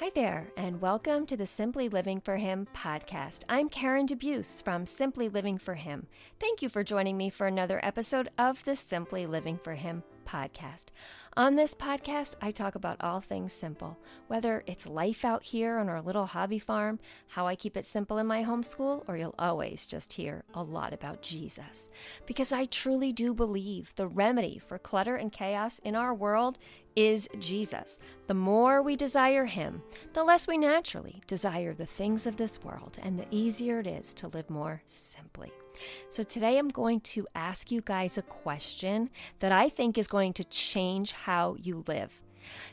Hi there, and welcome to the Simply Living for Him podcast. I'm Karen DeBeus from Simply Living for Him. Thank you for joining me for another episode of the Simply Living for Him podcast. On this podcast, I talk about all things simple, whether it's life out here on our little hobby farm, how I keep it simple in my homeschool, or you'll always just hear a lot about Jesus. Because I truly do believe the remedy for clutter and chaos in our world is Jesus. The more we desire Him, the less we naturally desire the things of this world, and the easier it is to live more simply. So, today I'm going to ask you guys a question that I think is going to change how you live.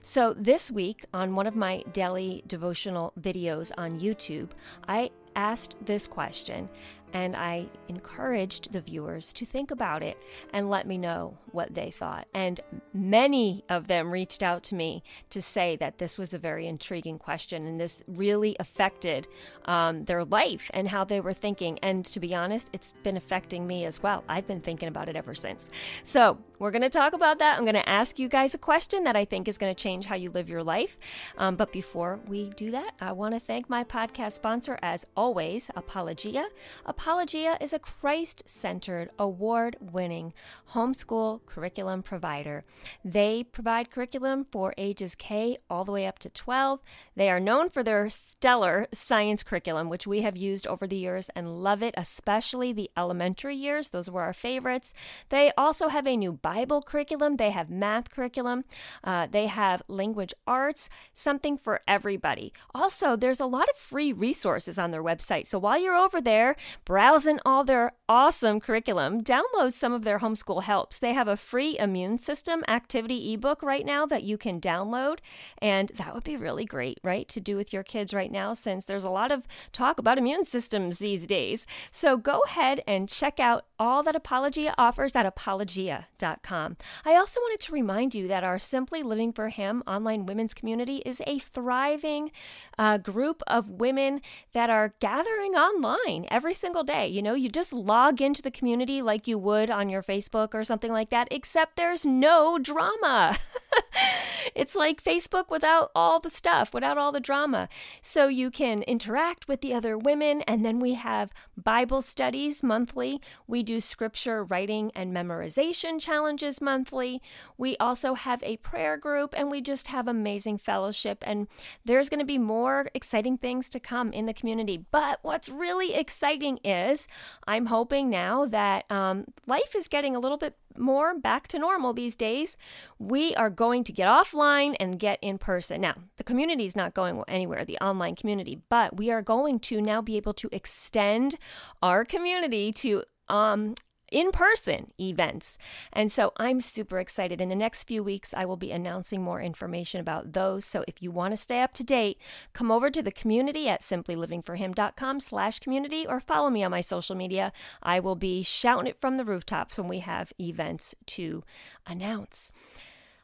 So, this week on one of my daily devotional videos on YouTube, I asked this question and I encouraged the viewers to think about it and let me know what they thought. And many of them reached out to me to say that this was a very intriguing question and this really affected um, their life and how they were thinking. And to be honest, it's been affecting me as well. I've been thinking about it ever since. So we're going to talk about that. I'm going to ask you guys a question that I think is going to change how you live your life. Um, but before we do that, I want to thank my podcast sponsor, as always, Apologia. Apologia is a Christ centered, award winning homeschool curriculum provider. They provide curriculum for ages K all the way up to 12. They are known for their stellar science curriculum, which we have used over the years and love it, especially the elementary years. Those were our favorites. They also have a new Bible curriculum, they have math curriculum, uh, they have language arts, something for everybody. Also, there's a lot of free resources on their website. So while you're over there browsing all their awesome curriculum, download some of their homeschool helps. They have a free immune system activity ebook right now that you can download. And that would be really great, right, to do with your kids right now, since there's a lot of talk about immune systems these days. So go ahead and check out all that Apologia offers at apologia.com. I also wanted to remind you that our Simply Living for Him online women's community is a thriving uh, group of women that are gathering online every single day. You know, you just log into the community like you would on your Facebook or something like that, except there's no drama. it's like Facebook without all the stuff, without all the drama. So you can interact with the other women, and then we have Bible studies monthly. We do scripture writing and memorization challenges monthly. We also have a prayer group, and we just have amazing fellowship. And there's going to be more exciting things to come in the community. But what's really exciting is I'm hoping now that um, life is getting a little bit more back to normal these days, we are going to get offline and get in person. Now, the community is not going anywhere, the online community, but we are going to now be able to extend our community to um, in person events. And so I'm super excited. In the next few weeks, I will be announcing more information about those. So if you want to stay up to date, come over to the community at simplylivingforhim.com slash community or follow me on my social media. I will be shouting it from the rooftops when we have events to announce.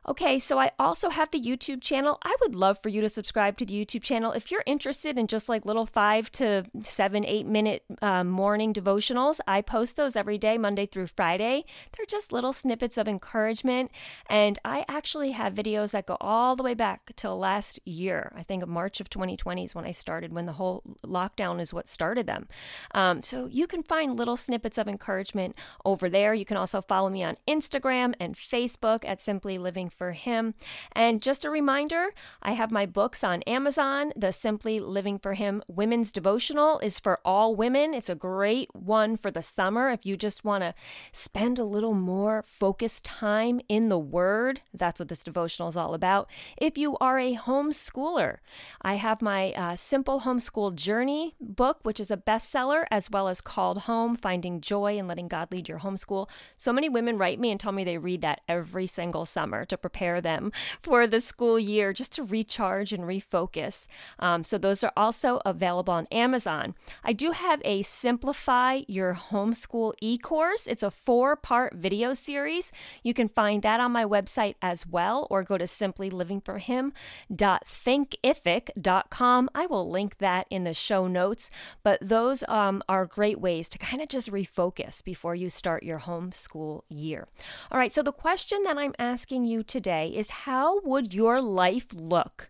Okay, so I also have the YouTube channel. I would love for you to subscribe to the YouTube channel. If you're interested in just like little five to seven, eight minute uh, morning devotionals, I post those every day, Monday through Friday. They're just little snippets of encouragement. And I actually have videos that go all the way back till last year. I think March of 2020 is when I started, when the whole lockdown is what started them. Um, so you can find little snippets of encouragement over there. You can also follow me on Instagram and Facebook at Simply Living for him. And just a reminder, I have my books on Amazon. The Simply Living for Him Women's Devotional is for all women. It's a great one for the summer if you just want to spend a little more focused time in the Word. That's what this devotional is all about. If you are a homeschooler, I have my uh, Simple Homeschool Journey book, which is a bestseller, as well as Called Home Finding Joy and Letting God Lead Your Homeschool. So many women write me and tell me they read that every single summer to prepare them for the school year just to recharge and refocus. Um, so those are also available on Amazon. I do have a Simplify Your Homeschool e course. It's a four part video series. You can find that on my website as well, or go to simplylivingforhim.thinkific.com. I will link that in the show notes. But those um, are great ways to kind of just refocus before you start your homeschool year. All right, so the question that I'm asking you today is how would your life look?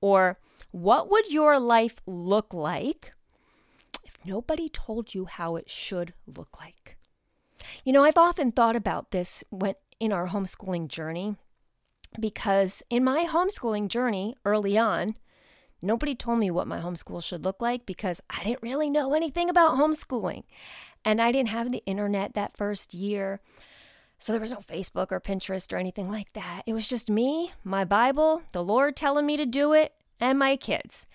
Or What would your life look like if nobody told you how it should look like? You know, I've often thought about this when in our homeschooling journey because in my homeschooling journey early on, nobody told me what my homeschool should look like because I didn't really know anything about homeschooling. And I didn't have the internet that first year. So there was no Facebook or Pinterest or anything like that. It was just me, my Bible, the Lord telling me to do it, and my kids.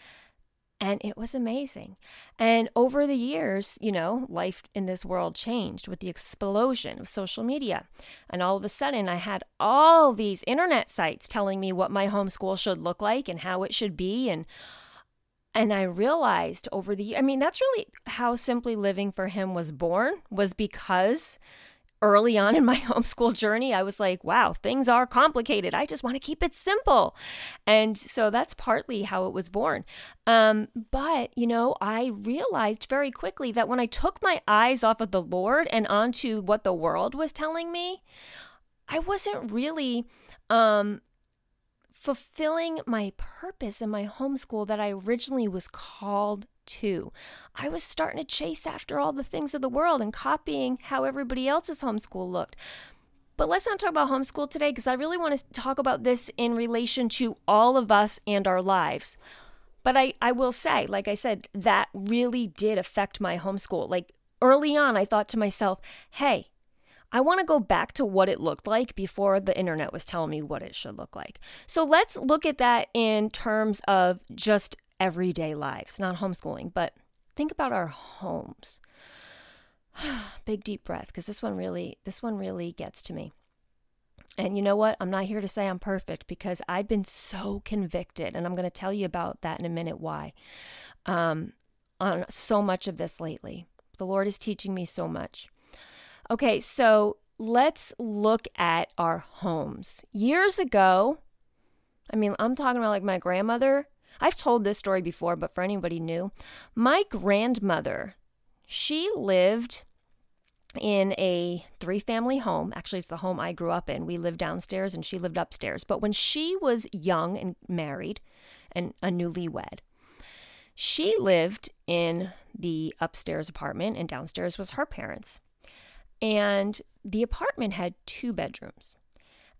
And it was amazing. And over the years, you know, life in this world changed with the explosion of social media. And all of a sudden, I had all these internet sites telling me what my homeschool should look like and how it should be. And and I realized over the I mean, that's really how Simply Living for Him was born, was because early on in my homeschool journey, I was like, wow, things are complicated. I just want to keep it simple. And so that's partly how it was born. Um, but, you know, I realized very quickly that when I took my eyes off of the Lord and onto what the world was telling me, I wasn't really um, fulfilling my purpose in my homeschool that I originally was called to. I was starting to chase after all the things of the world and copying how everybody else's homeschool looked. But let's not talk about homeschool today because I really want to talk about this in relation to all of us and our lives. But I, I will say, like I said, that really did affect my homeschool. Like early on, I thought to myself, hey, I want to go back to what it looked like before the internet was telling me what it should look like. So let's look at that in terms of just everyday lives, not homeschooling, but think about our homes. Big deep breath because this one really this one really gets to me. And you know what? I'm not here to say I'm perfect because I've been so convicted, and I'm going to tell you about that in a minute why. Um, on so much of this lately, the Lord is teaching me so much. Okay, so let's look at our homes. Years ago, I mean, I'm talking about like my grandmother. I've told this story before, but for anybody new, my grandmother, she lived in a three family home. Actually, it's the home I grew up in. We lived downstairs and she lived upstairs. But when she was young and married and a newlywed, she lived in the upstairs apartment and downstairs was her parents. And the apartment had two bedrooms.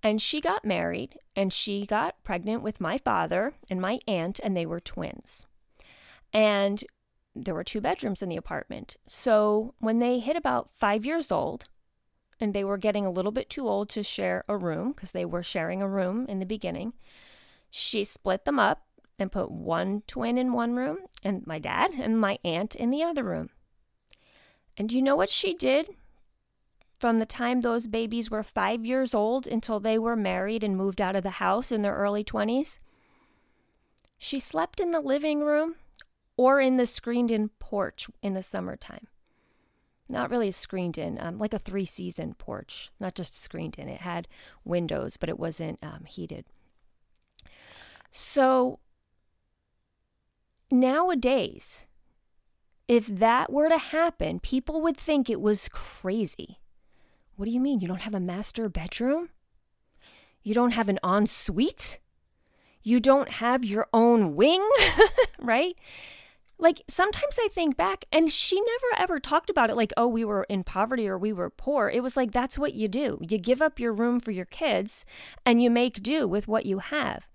And she got married and she got pregnant with my father and my aunt, and they were twins. And there were two bedrooms in the apartment. So when they hit about five years old, and they were getting a little bit too old to share a room because they were sharing a room in the beginning, she split them up and put one twin in one room and my dad and my aunt in the other room. And do you know what she did from the time those babies were five years old until they were married and moved out of the house in their early 20s. She slept in the living room or in the screened in porch in the summertime. Not really screened in, um, like a three season porch, not just screened in. It had windows, but it wasn't um, heated. So nowadays, if that were to happen, people would think it was crazy. What do you mean? You don't have a master bedroom? You don't have an ensuite? You don't have your own wing? right? Like sometimes I think back, and she never ever talked about it like, oh, we were in poverty or we were poor. It was like, that's what you do. You give up your room for your kids and you make do with what you have.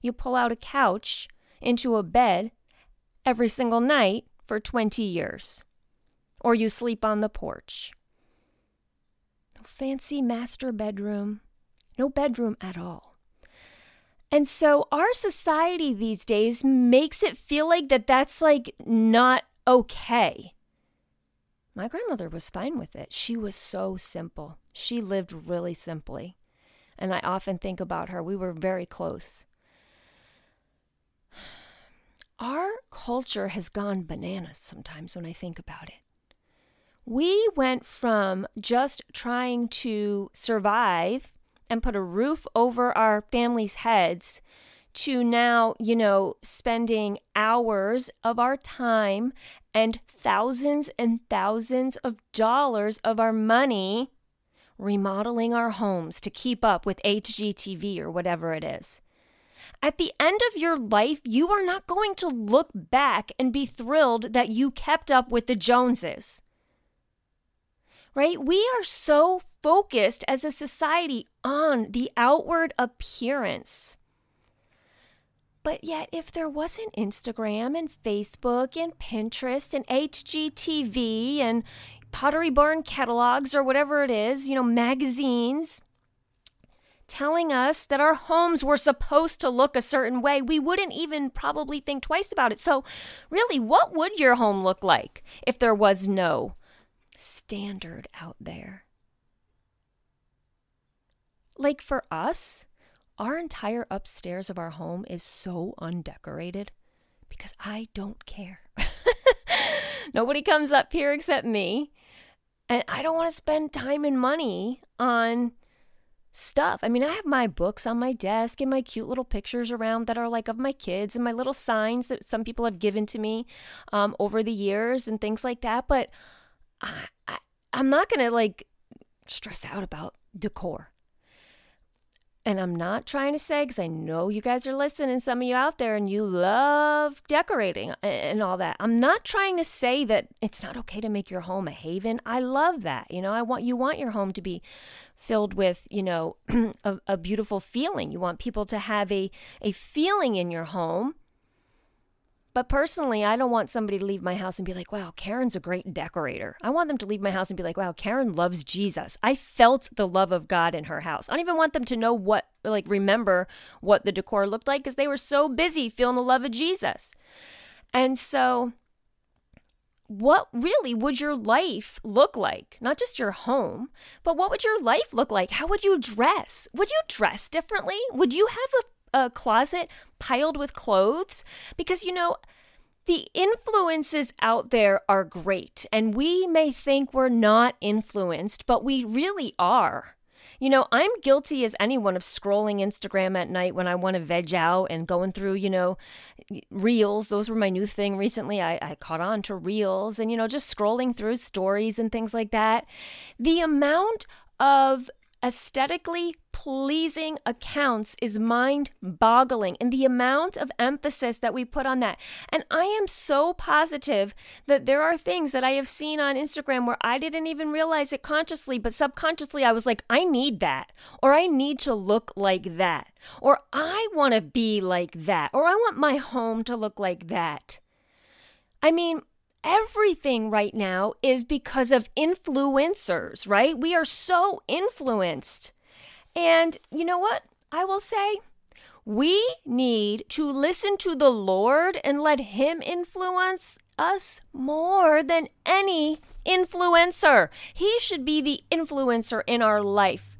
You pull out a couch into a bed every single night for 20 years, or you sleep on the porch fancy master bedroom, no bedroom at all. And so our society these days makes it feel like that that's like not okay. My grandmother was fine with it. She was so simple. She lived really simply. And I often think about her. We were very close. Our culture has gone bananas sometimes when I think about it we went from just trying to survive and put a roof over our families' heads to now, you know, spending hours of our time and thousands and thousands of dollars of our money remodeling our homes to keep up with HGTV or whatever it is. At the end of your life, you are not going to look back and be thrilled that you kept up with the Joneses. Right? We are so focused as a society on the outward appearance. But yet, if there wasn't Instagram and Facebook and Pinterest and HGTV and Pottery Barn catalogs or whatever it is, you know, magazines, telling us that our homes were supposed to look a certain way, we wouldn't even probably think twice about it. So, really, what would your home look like if there was no standard out there? Like for us, our entire upstairs of our home is so undecorated because I don't care. Nobody comes up here except me. And I don't want to spend time and money on stuff. I mean, I have my books on my desk and my cute little pictures around that are like of my kids and my little signs that some people have given to me um, over the years and things like that. But I, I, I'm not to like stress out about decor. And I'm not trying to say, because I know you guys are listening, some of you out there, and you love decorating and all that. I'm not trying to say that it's not okay to make your home a haven. I love that. You know, I want you want your home to be filled with, you know, a, a beautiful feeling. You want people to have a, a feeling in your home but personally, I don't want somebody to leave my house and be like, wow, Karen's a great decorator. I want them to leave my house and be like, wow, Karen loves Jesus. I felt the love of God in her house. I don't even want them to know what, like, remember what the decor looked like because they were so busy feeling the love of Jesus. And so, what really would your life look like? Not just your home, but what would your life look like? How would you dress? Would you dress differently? Would you have a a closet piled with clothes because you know the influences out there are great and we may think we're not influenced but we really are you know, I'm guilty as anyone of scrolling Instagram at night when I want to veg out and going through, you know, reels. Those were my new thing recently. I, I caught on to reels and, you know, just scrolling through stories and things like that. The amount of aesthetically pleasing accounts is mind boggling and the amount of emphasis that we put on that. And I am so positive that there are things that I have seen on Instagram where I didn't even realize it consciously, but subconsciously I was like, I need that, or I need to look like that, or I want to be like that, or I want my home to look like that. I mean, everything right now is because of influencers, right? We are so influenced. And you know what? I will say, we need to listen to the Lord and let Him influence us more than any influencer. He should be the influencer in our life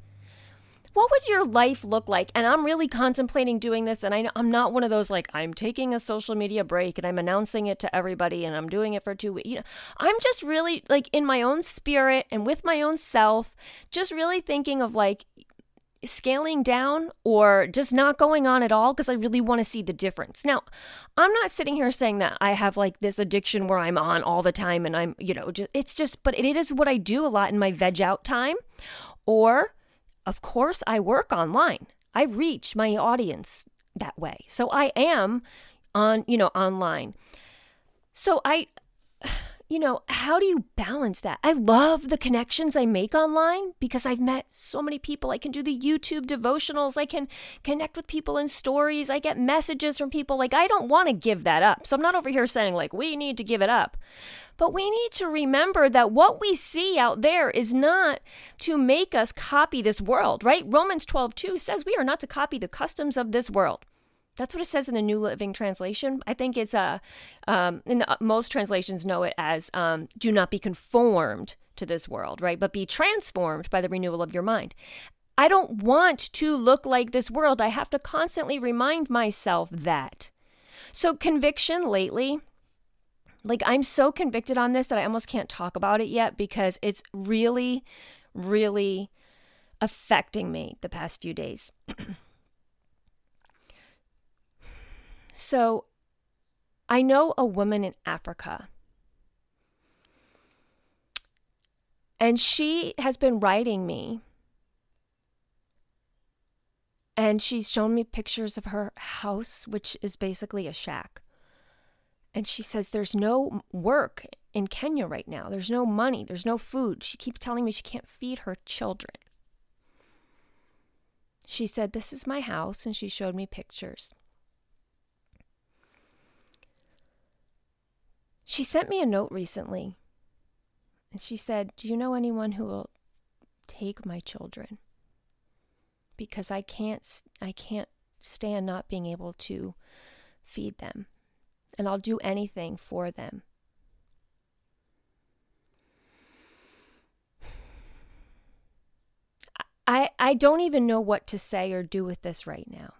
what would your life look like? And I'm really contemplating doing this. And I, I'm not one of those like, I'm taking a social media break and I'm announcing it to everybody and I'm doing it for two weeks. You know, I'm just really like in my own spirit and with my own self, just really thinking of like, scaling down or just not going on at all because I really want to see the difference. Now, I'm not sitting here saying that I have like this addiction where I'm on all the time and I'm, you know, just, it's just, but it is what I do a lot in my veg out time. Or of course, I work online. I reach my audience that way. So I am on, you know, online. So I you know, how do you balance that? I love the connections I make online because I've met so many people. I can do the YouTube devotionals, I can connect with people in stories, I get messages from people. Like, I don't want to give that up. So I'm not over here saying, like, we need to give it up. But we need to remember that what we see out there is not to make us copy this world, right? Romans 12, 2 says we are not to copy the customs of this world. That's what it says in the New Living Translation. I think it's a, um, in the, uh, most translations know it as um, do not be conformed to this world, right? But be transformed by the renewal of your mind. I don't want to look like this world. I have to constantly remind myself that. So, conviction lately, like I'm so convicted on this that I almost can't talk about it yet because it's really, really affecting me the past few days. So I know a woman in Africa. And she has been writing me And she's shown me pictures of her house, which is basically a shack. And she says there's no work in Kenya right now. There's no money. There's no food. She keeps telling me she can't feed her children. She said, This is my house. And she showed me pictures. She sent me a note recently. And she said, Do you know anyone who will take my children? Because I can't I can't stand not being able to feed them and I'll do anything for them. I, I don't even know what to say or do with this right now.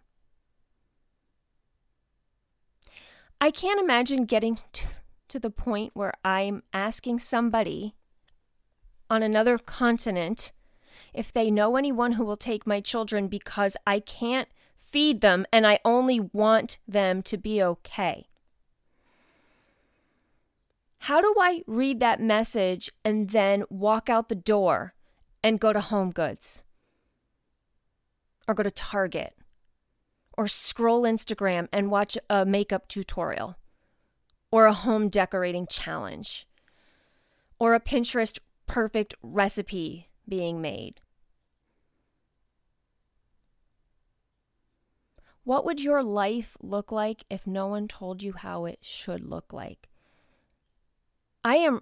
I can't imagine getting to, to the point where I'm asking somebody on another continent if they know anyone who will take my children because I can't feed them and I only want them to be okay. How do I read that message and then walk out the door and go to Home Goods? Or go to Target? Or scroll Instagram and watch a makeup tutorial or a home decorating challenge or a Pinterest perfect recipe being made? What would your life look like if no one told you how it should look like? I am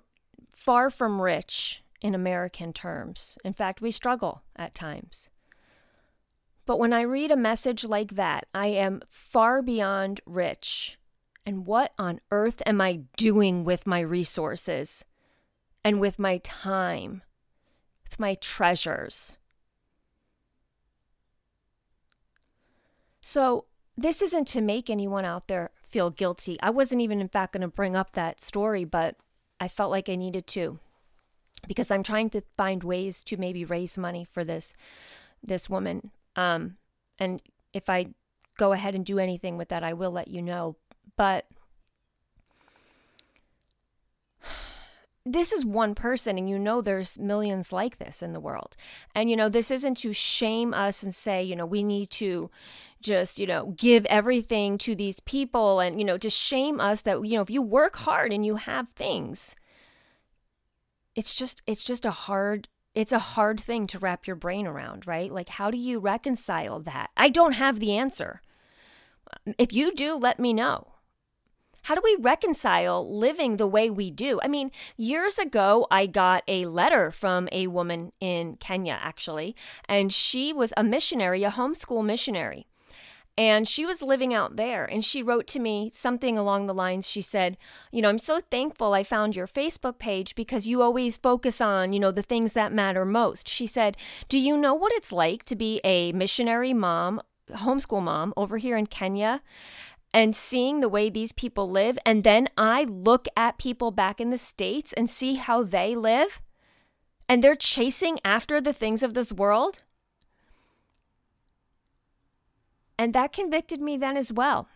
far from rich in American terms. In fact, we struggle at times. But when I read a message like that, I am far beyond rich. And what on earth am I doing with my resources and with my time, with my treasures? So, this isn't to make anyone out there feel guilty. I wasn't even, in fact, going to bring up that story, but I felt like I needed to because I'm trying to find ways to maybe raise money for this this woman. Um, and if I go ahead and do anything with that, I will let you know. But this is one person, and you know there's millions like this in the world. And, you know, this isn't to shame us and say, you know, we need to just, you know, give everything to these people and, you know, to shame us that, you know, if you work hard and you have things, it's just, it's just a hard, it's a hard thing to wrap your brain around, right? Like, how do you reconcile that? I don't have the answer. If you do, let me know. How do we reconcile living the way we do? I mean, years ago, I got a letter from a woman in Kenya, actually, and she was a missionary, a homeschool missionary. And she was living out there, and she wrote to me something along the lines she said, You know, I'm so thankful I found your Facebook page because you always focus on, you know, the things that matter most. She said, Do you know what it's like to be a missionary mom, homeschool mom over here in Kenya? And seeing the way these people live, and then I look at people back in the States and see how they live, and they're chasing after the things of this world. And that convicted me then as well.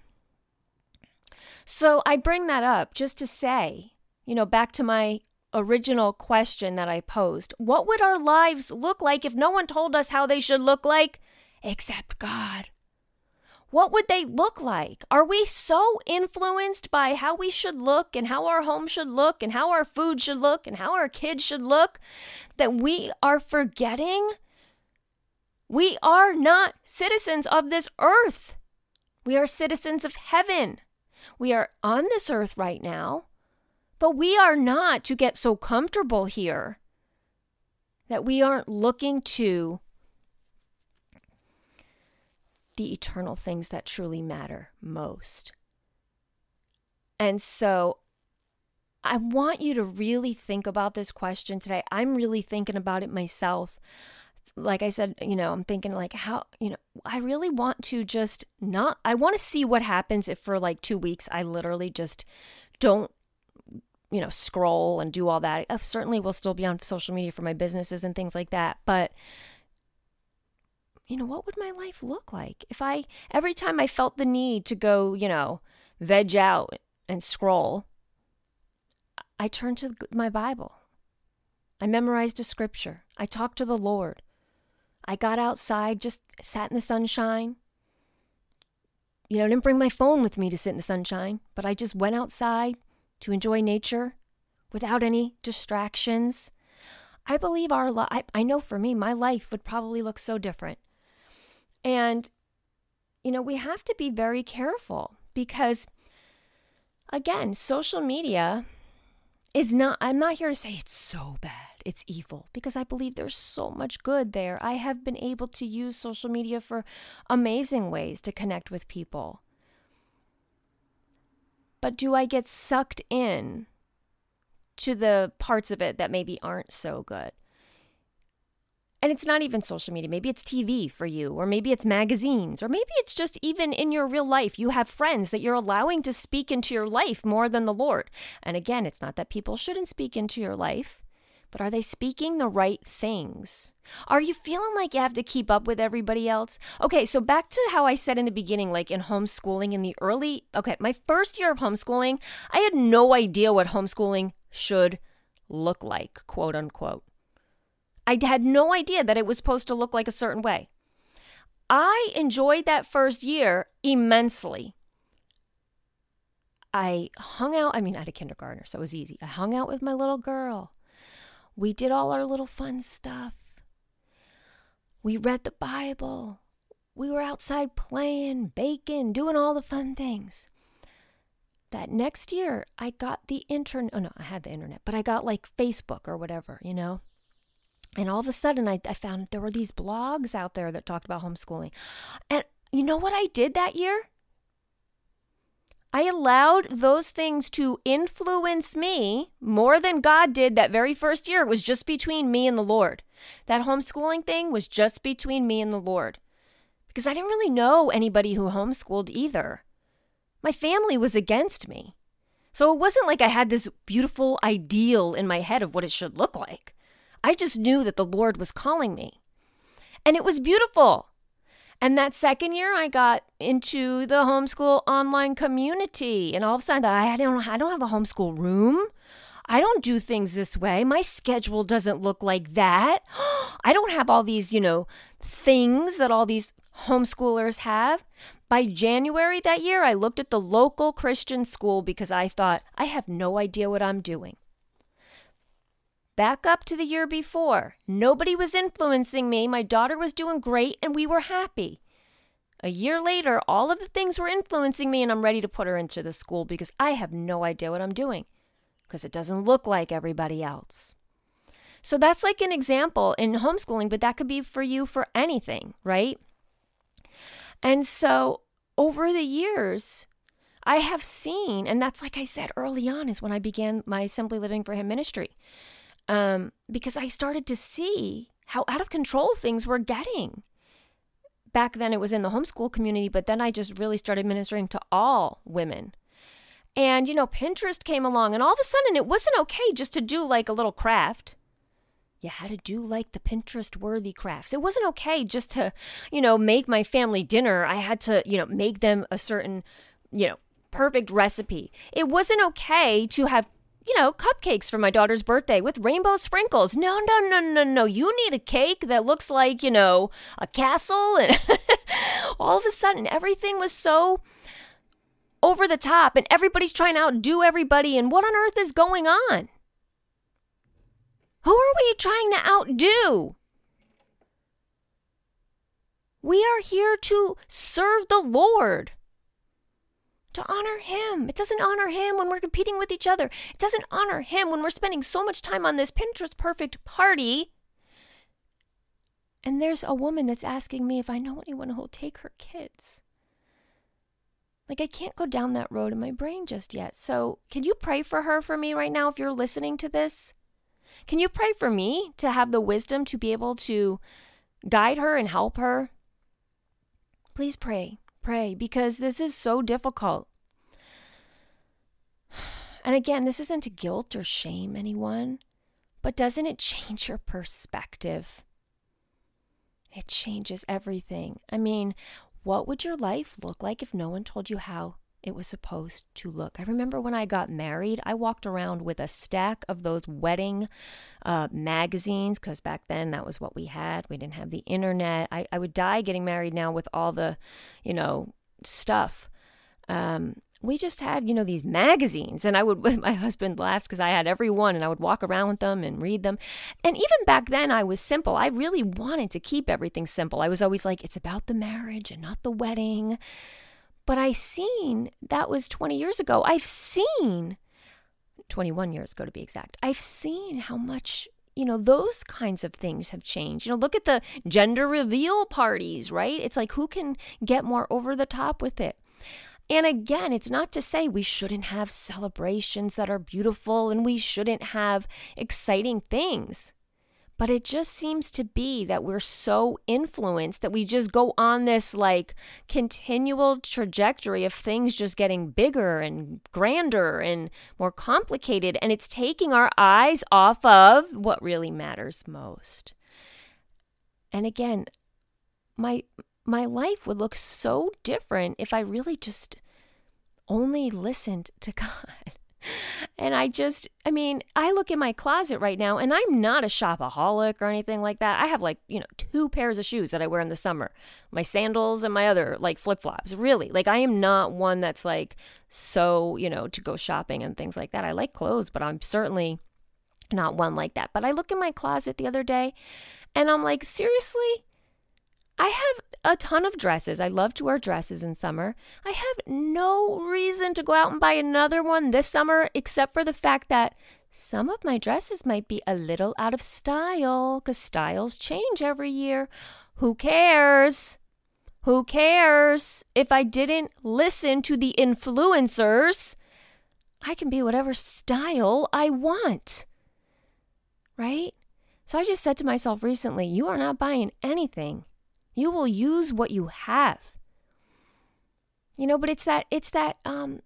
So I bring that up just to say, you know, back to my original question that I posed what would our lives look like if no one told us how they should look like except God? What would they look like? Are we so influenced by how we should look and how our home should look and how our food should look and how our kids should look that we are forgetting we are not citizens of this earth. We are citizens of heaven. We are on this earth right now, but we are not to get so comfortable here that we aren't looking to the eternal things that truly matter most. And so I want you to really think about this question today. I'm really thinking about it myself. Like I said, you know, I'm thinking like how, you know, I really want to just not I want to see what happens if for like 2 weeks I literally just don't you know, scroll and do all that. I certainly will still be on social media for my businesses and things like that, but you know, what would my life look like if I, every time I felt the need to go, you know, veg out and scroll, I turned to my Bible. I memorized a scripture. I talked to the Lord. I got outside, just sat in the sunshine, you know, I didn't bring my phone with me to sit in the sunshine, but I just went outside to enjoy nature without any distractions. I believe our life, I, know for me, my life would probably look so different. And, you know, we have to be very careful because, again, social media is not, I'm not here to say it's so bad, it's evil, because I believe there's so much good there. I have been able to use social media for amazing ways to connect with people. But do I get sucked in to the parts of it that maybe aren't so good? And it's not even social media. Maybe it's TV for you, or maybe it's magazines, or maybe it's just even in your real life. You have friends that you're allowing to speak into your life more than the Lord. And again, it's not that people shouldn't speak into your life, but are they speaking the right things? Are you feeling like you have to keep up with everybody else? Okay, so back to how I said in the beginning, like in homeschooling in the early, okay, my first year of homeschooling, I had no idea what homeschooling should look like, quote unquote. I had no idea that it was supposed to look like a certain way. I enjoyed that first year immensely. I hung out, I mean, I had a kindergartner, so it was easy. I hung out with my little girl. We did all our little fun stuff. We read the Bible. We were outside playing, baking, doing all the fun things. That next year, I got the internet. Oh, no, I had the internet, but I got like Facebook or whatever, you know? And all of a sudden, I, I found there were these blogs out there that talked about homeschooling. And you know what I did that year? I allowed those things to influence me more than God did that very first year. It was just between me and the Lord. That homeschooling thing was just between me and the Lord. Because I didn't really know anybody who homeschooled either. My family was against me. So it wasn't like I had this beautiful ideal in my head of what it should look like. I just knew that the Lord was calling me. And it was beautiful. And that second year, I got into the homeschool online community. And all of a sudden, I don't, I don't have a homeschool room. I don't do things this way. My schedule doesn't look like that. I don't have all these, you know, things that all these homeschoolers have. By January that year, I looked at the local Christian school because I thought, I have no idea what I'm doing. Back up to the year before. Nobody was influencing me. My daughter was doing great and we were happy. A year later, all of the things were influencing me and I'm ready to put her into the school because I have no idea what I'm doing because it doesn't look like everybody else. So that's like an example in homeschooling, but that could be for you for anything, right? And so over the years, I have seen, and that's like I said early on, is when I began my Simply Living for Him ministry um, because I started to see how out of control things were getting. Back then, it was in the homeschool community, but then I just really started ministering to all women. And, you know, Pinterest came along, and all of a sudden it wasn't okay just to do like a little craft. You had to do like the Pinterest worthy crafts. It wasn't okay just to, you know, make my family dinner. I had to, you know, make them a certain, you know, perfect recipe. It wasn't okay to have you know, cupcakes for my daughter's birthday with rainbow sprinkles. No, no, no, no, no. You need a cake that looks like, you know, a castle. And all of a sudden, everything was so over the top, and everybody's trying to outdo everybody. And what on earth is going on? Who are we trying to outdo? We are here to serve the Lord to honor him. It doesn't honor him when we're competing with each other. It doesn't honor him when we're spending so much time on this Pinterest perfect party. And there's a woman that's asking me if I know anyone who'll take her kids. Like, I can't go down that road in my brain just yet. So, can you pray for her for me right now if you're listening to this? Can you pray for me to have the wisdom to be able to guide her and help her? Please pray pray because this is so difficult. And again, this isn't to guilt or shame anyone, but doesn't it change your perspective? It changes everything. I mean, what would your life look like if no one told you how it was supposed to look. I remember when I got married, I walked around with a stack of those wedding uh, magazines because back then that was what we had. We didn't have the internet. I, I would die getting married now with all the, you know, stuff. Um, we just had, you know, these magazines, and I would, my husband laughs because I had every one, and I would walk around with them and read them. And even back then, I was simple. I really wanted to keep everything simple. I was always like, it's about the marriage and not the wedding. But I seen that was 20 years ago. I've seen 21 years ago to be exact. I've seen how much you know, those kinds of things have changed. You know, look at the gender reveal parties, right? It's like who can get more over the top with it. And again, it's not to say we shouldn't have celebrations that are beautiful and we shouldn't have exciting things. But it just seems to be that we're so influenced that we just go on this like continual trajectory of things just getting bigger and grander and more complicated. And it's taking our eyes off of what really matters most. And again, my my life would look so different if I really just only listened to God. And I just, I mean, I look in my closet right now and I'm not a shopaholic or anything like that. I have like, you know, two pairs of shoes that I wear in the summer my sandals and my other like flip flops. Really. Like, I am not one that's like so, you know, to go shopping and things like that. I like clothes, but I'm certainly not one like that. But I look in my closet the other day and I'm like, seriously? I have a ton of dresses. I love to wear dresses in summer. I have no reason to go out and buy another one this summer except for the fact that some of my dresses might be a little out of style because styles change every year. Who cares? Who cares? If I didn't listen to the influencers, I can be whatever style I want. Right? So I just said to myself recently, you are not buying anything you will use what you have. You know, but it's that it's that um,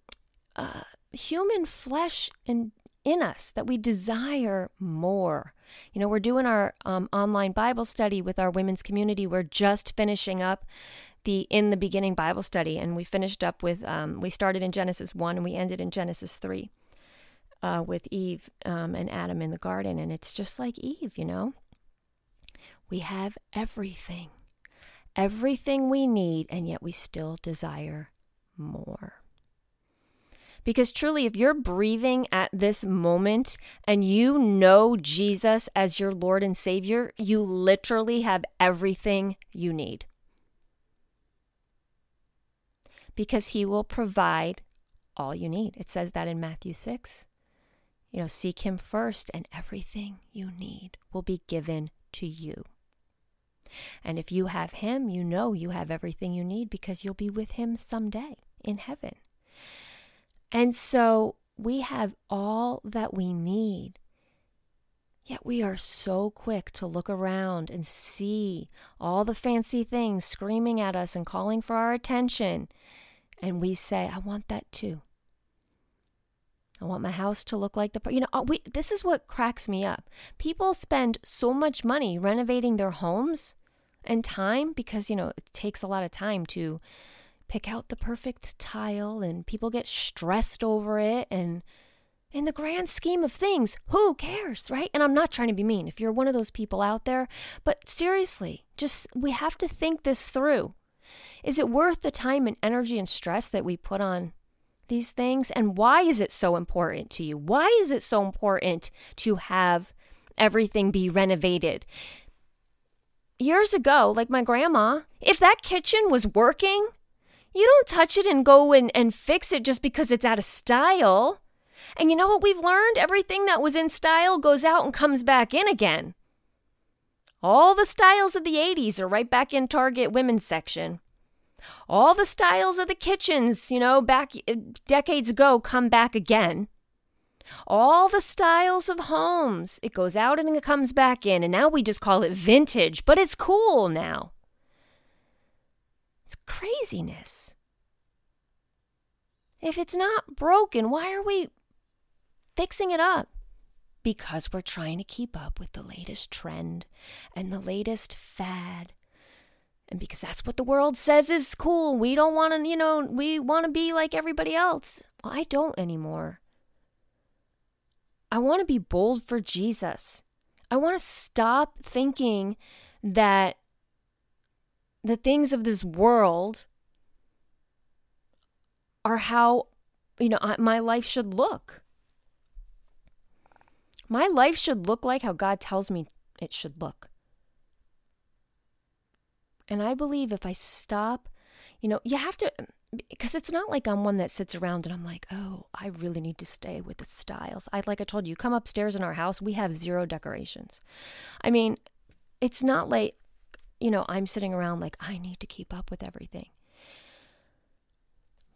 uh, human flesh in in us that we desire more. You know, we're doing our um, online Bible study with our women's community. We're just finishing up the in the beginning Bible study, and we finished up with um, we started in Genesis one and we ended in Genesis three uh, with Eve um, and Adam in the garden, and it's just like Eve. You know, we have everything everything we need, and yet we still desire more. Because truly, if you're breathing at this moment and you know Jesus as your Lord and Savior, you literally have everything you need. Because He will provide all you need. It says that in Matthew 6. You know, seek Him first, and everything you need will be given to you. And if you have Him, you know you have everything you need because you'll be with Him someday in heaven. And so we have all that we need. Yet we are so quick to look around and see all the fancy things screaming at us and calling for our attention. And we say, I want that too. I want my house to look like the you know uh, we this is what cracks me up. People spend so much money renovating their homes and time because, you know, it takes a lot of time to pick out the perfect tile and people get stressed over it. And in the grand scheme of things, who cares, right? And I'm not trying to be mean if you're one of those people out there, but seriously, just we have to think this through. Is it worth the time and energy and stress that we put on these things? And why is it so important to you? Why is it so important to have everything be renovated? Years ago, like my grandma, if that kitchen was working, you don't touch it and go and, and fix it just because it's out of style. And you know what we've learned? Everything that was in style goes out and comes back in again. All the styles of the 80s are right back in Target women's section. All the styles of the kitchens, you know, back uh, decades ago come back again all the styles of homes. It goes out and it comes back in, and now we just call it vintage, but it's cool now. It's craziness. If it's not broken, why are we fixing it up? Because we're trying to keep up with the latest trend and the latest fad. And because that's what the world says is cool. We don't want to, you know, we want to be like everybody else. Well, I don't anymore. I want to be bold for Jesus. I want to stop thinking that the things of this world are how, you know, my life should look. My life should look like how God tells me it should look. And I believe if I stop, you know, you have to, because it's not like I'm one that sits around and I'm like, oh, I really need to stay with the styles. I like I told you, come upstairs in our house, we have zero decorations. I mean, it's not like, you know, I'm sitting around like I need to keep up with everything.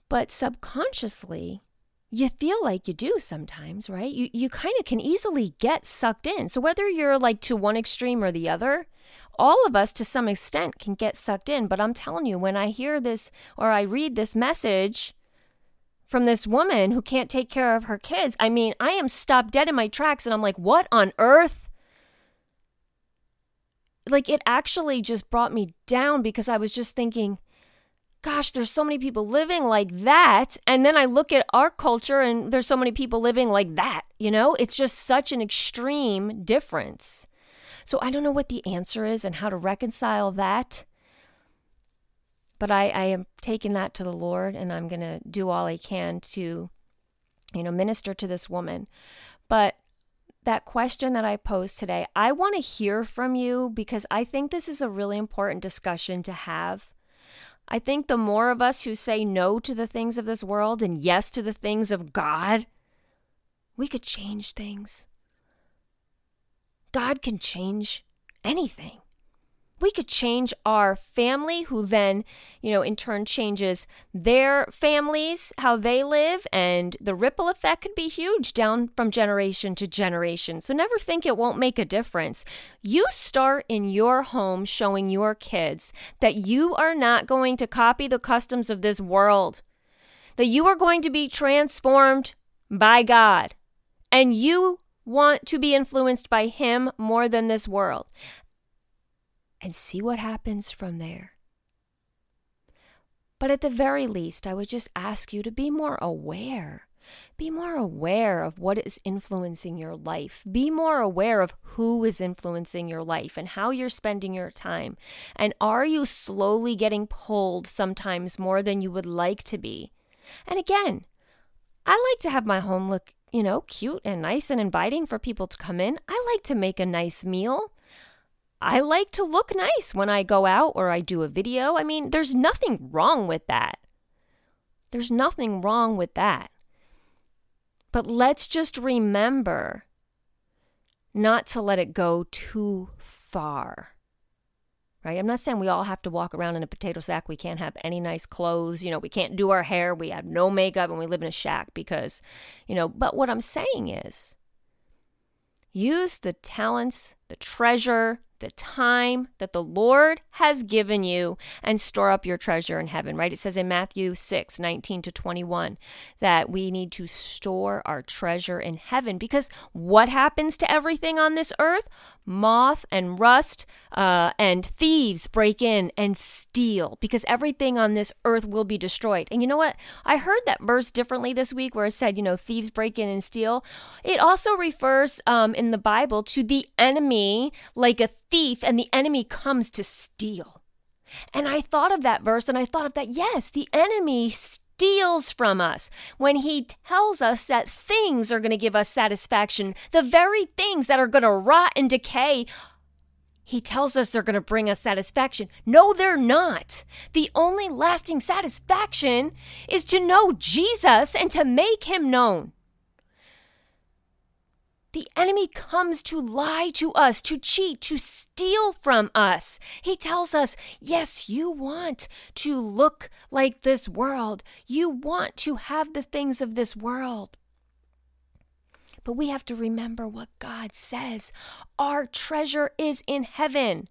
But subconsciously, you feel like you do sometimes, right? You you kind of can easily get sucked in. So whether you're like to one extreme or the other, all of us to some extent can get sucked in, but I'm telling you when I hear this or I read this message from this woman who can't take care of her kids, I mean, I am stopped dead in my tracks and I'm like, "What on earth?" Like it actually just brought me down because I was just thinking, gosh, there's so many people living like that. And then I look at our culture and there's so many people living like that. You know, it's just such an extreme difference. So I don't know what the answer is and how to reconcile that. But I, I am taking that to the Lord and I'm going to do all I can to, you know, minister to this woman. But that question that I posed today, I want to hear from you because I think this is a really important discussion to have I think the more of us who say no to the things of this world and yes to the things of God, we could change things. God can change anything we could change our family, who then, you know, in turn changes their families, how they live, and the ripple effect could be huge down from generation to generation. So never think it won't make a difference. You start in your home showing your kids that you are not going to copy the customs of this world, that you are going to be transformed by God, and you want to be influenced by Him more than this world and see what happens from there. But at the very least, I would just ask you to be more aware. Be more aware of what is influencing your life. Be more aware of who is influencing your life and how you're spending your time. And are you slowly getting pulled sometimes more than you would like to be? And again, I like to have my home look, you know, cute and nice and inviting for people to come in. I like to make a nice meal. I like to look nice when I go out or I do a video. I mean, there's nothing wrong with that. There's nothing wrong with that. But let's just remember not to let it go too far. Right? I'm not saying we all have to walk around in a potato sack. We can't have any nice clothes. You know, we can't do our hair. We have no makeup and we live in a shack because, you know, but what I'm saying is use the talents, the treasure, the time that the Lord has given you and store up your treasure in heaven, right? It says in Matthew 6 19 to 21 that we need to store our treasure in heaven because what happens to everything on this earth? Moth and rust uh, and thieves break in and steal because everything on this earth will be destroyed. And you know what? I heard that verse differently this week where it said, you know, thieves break in and steal. It also refers um, in the Bible to the enemy like a thief and the enemy comes to steal. And I thought of that verse and I thought of that. Yes, the enemy steals from us when he tells us that things are going to give us satisfaction, the very things that are going to rot and decay. He tells us they're going to bring us satisfaction. No, they're not. The only lasting satisfaction is to know Jesus and to make him known. The enemy comes to lie to us, to cheat, to steal from us. He tells us, yes, you want to look like this world. You want to have the things of this world. But we have to remember what God says. Our treasure is in heaven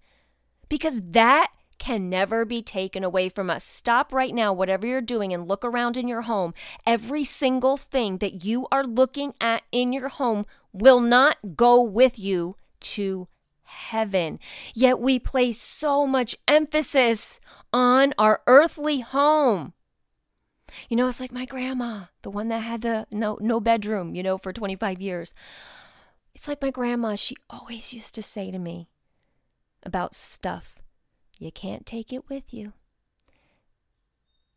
because that can never be taken away from us. Stop right now, whatever you're doing, and look around in your home. Every single thing that you are looking at in your home will not go with you to heaven. Yet we place so much emphasis on our earthly home. You know, it's like my grandma, the one that had the no no bedroom, you know, for 25 years. It's like my grandma, she always used to say to me about stuff, you can't take it with you.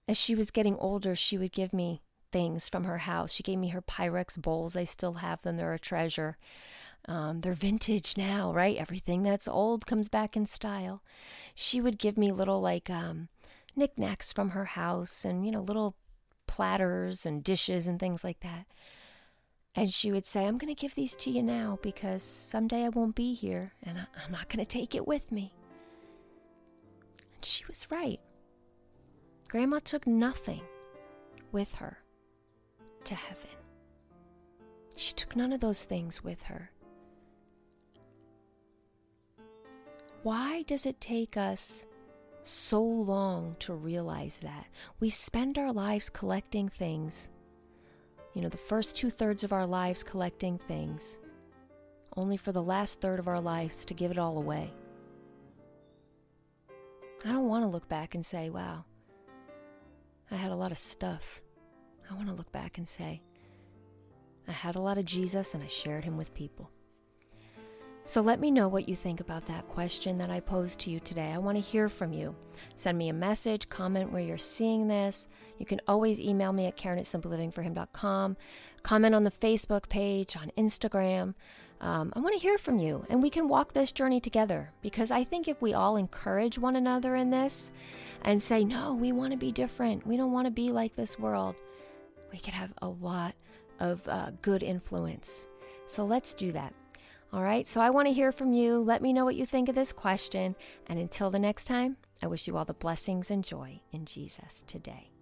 as she was getting older, she would give me things from her house. She gave me her Pyrex bowls. I still have them, they're a treasure. Um, they're vintage now, right? Everything that's old comes back in style. She would give me little, like, um, knickknacks from her house and, you know, little platters and dishes and things like that. And she would say, I'm going to give these to you now because someday I won't be here and I'm not going to take it with me. And she was right. Grandma took nothing with her to heaven. She took none of those things with her. Why does it take us so long to realize that? We spend our lives collecting things you know, the first two thirds of our lives collecting things, only for the last third of our lives to give it all away. I don't want to look back and say, wow, I had a lot of stuff. I want to look back and say, I had a lot of Jesus and I shared him with people. So let me know what you think about that question that I posed to you today. I want to hear from you. Send me a message, comment where you're seeing this. You can always email me at Karen at simplylivingforhim.com. Comment on the Facebook page, on Instagram. Um, I want to hear from you, and we can walk this journey together because I think if we all encourage one another in this and say, no, we want to be different, we don't want to be like this world, we could have a lot of uh, good influence. So let's do that. All right, so I want to hear from you. Let me know what you think of this question. And until the next time, I wish you all the blessings and joy in Jesus today.